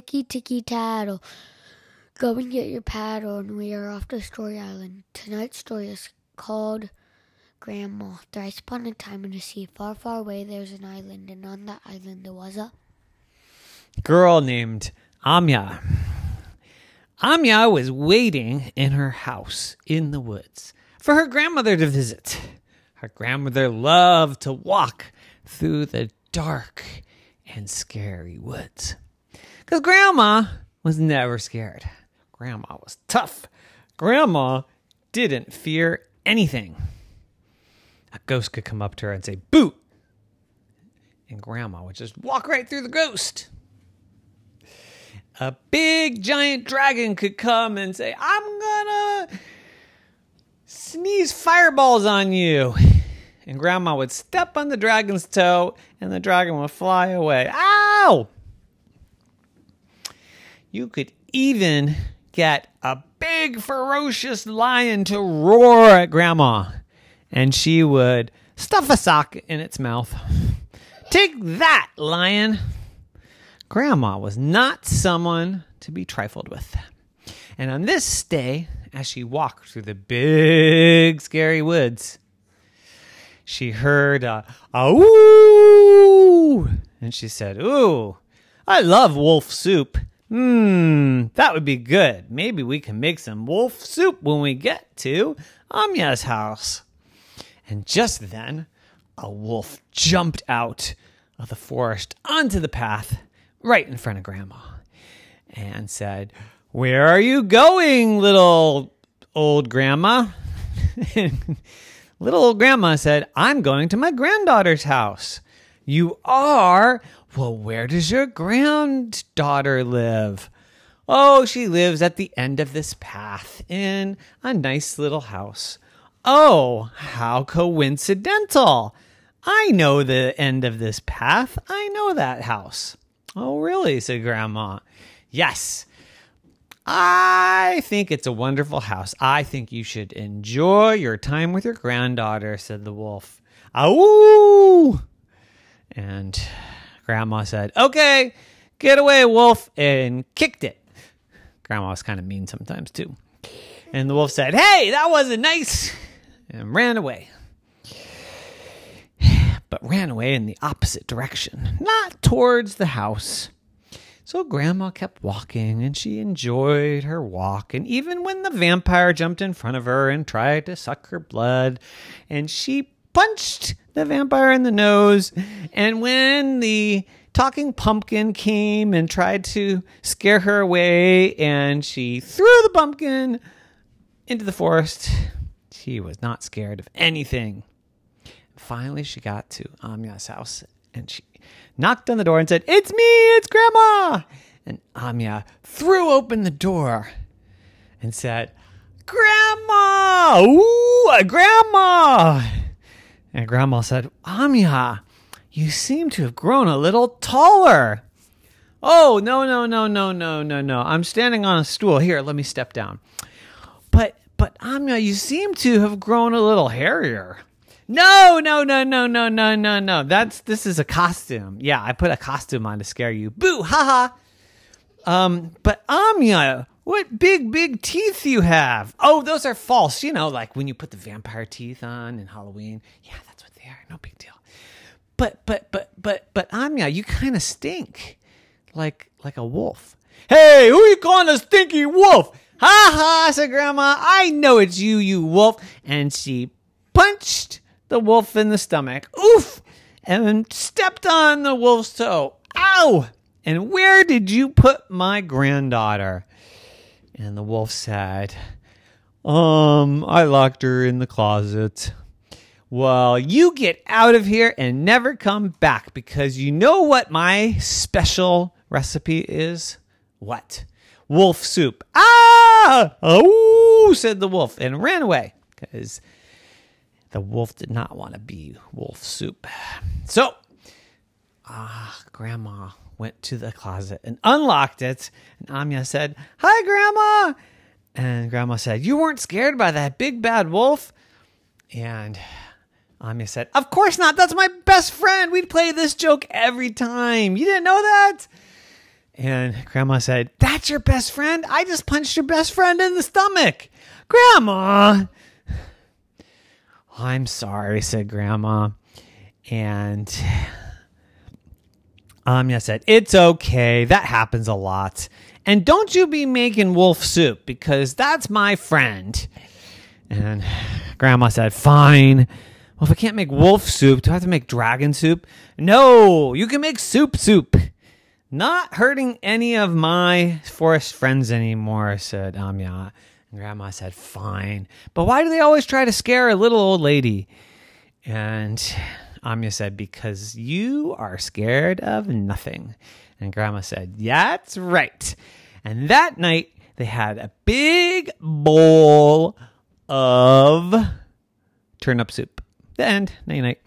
ticky ticky tattle. Go and get your paddle, and we are off to Story Island. Tonight's story is called Grandma. Thrice upon a time in the sea, far, far away, there's an island, and on that island there was a girl named Amya. Amya was waiting in her house in the woods for her grandmother to visit. Her grandmother loved to walk through the dark and scary woods. Because Grandma was never scared. Grandma was tough. Grandma didn't fear anything. A ghost could come up to her and say, Boot! And Grandma would just walk right through the ghost. A big giant dragon could come and say, I'm gonna sneeze fireballs on you. And Grandma would step on the dragon's toe and the dragon would fly away. Ow! You could even get a big ferocious lion to roar at Grandma, and she would stuff a sock in its mouth. Take that, lion! Grandma was not someone to be trifled with. And on this day, as she walked through the big, scary woods, she heard a, a woo! And she said, Ooh, I love wolf soup. Hmm, that would be good. Maybe we can make some wolf soup when we get to Amya's house. And just then, a wolf jumped out of the forest onto the path right in front of Grandma and said, Where are you going, little old grandma? little old grandma said, I'm going to my granddaughter's house. You are? Well, where does your granddaughter live? Oh, she lives at the end of this path in a nice little house. Oh, how coincidental! I know the end of this path. I know that house. Oh, really? said Grandma. Yes. I think it's a wonderful house. I think you should enjoy your time with your granddaughter, said the wolf. Ow! And Grandma said, Okay, get away, wolf, and kicked it. Grandma was kind of mean sometimes, too. And the wolf said, Hey, that wasn't nice, and ran away. But ran away in the opposite direction, not towards the house. So Grandma kept walking and she enjoyed her walk. And even when the vampire jumped in front of her and tried to suck her blood, and she punched the vampire in the nose. And when the talking pumpkin came and tried to scare her away, and she threw the pumpkin into the forest, she was not scared of anything. Finally, she got to Amya's house and she knocked on the door and said, It's me, it's Grandma. And Amya threw open the door and said, Grandma! Ooh, Grandma! And Grandma said, Amya, you seem to have grown a little taller. Oh, no, no, no, no, no, no, no. I'm standing on a stool. Here, let me step down. But, but Amya, you seem to have grown a little hairier. No, no, no, no, no, no, no, no. That's this is a costume. Yeah, I put a costume on to scare you. Boo, haha. Um, but Amya, what big, big teeth you have. Oh, those are false. You know, like when you put the vampire teeth on in Halloween. Yeah, that's what they are. No big deal. But, but, but, but, but Amya, you kind of stink, like, like a wolf. Hey, who are you calling a stinky wolf? Ha ha, said Grandma. I know it's you, you wolf. And she punched the wolf in the stomach. Oof! And stepped on the wolf's toe. Ow! And where did you put my granddaughter? And the wolf said, Um, I locked her in the closet. Well, you get out of here and never come back because you know what my special recipe is? What? Wolf soup. Ah! Oh, said the wolf and ran away because the wolf did not want to be wolf soup. So, ah, Grandma went to the closet and unlocked it. And Amya said, Hi, Grandma. And Grandma said, You weren't scared by that big bad wolf? And Amya said, Of course not. That's my best friend. We'd play this joke every time. You didn't know that? And Grandma said, That's your best friend? I just punched your best friend in the stomach. Grandma! I'm sorry, said Grandma. And Um, Anya said, It's okay. That happens a lot. And don't you be making wolf soup because that's my friend. And Grandma said, Fine. Well, if I can't make wolf soup, do I have to make dragon soup? No, you can make soup soup. Not hurting any of my forest friends anymore, said Amya. And Grandma said, Fine. But why do they always try to scare a little old lady? And Amya said, Because you are scared of nothing. And Grandma said, That's right. And that night, they had a big bowl of turnip soup. The end. Night night.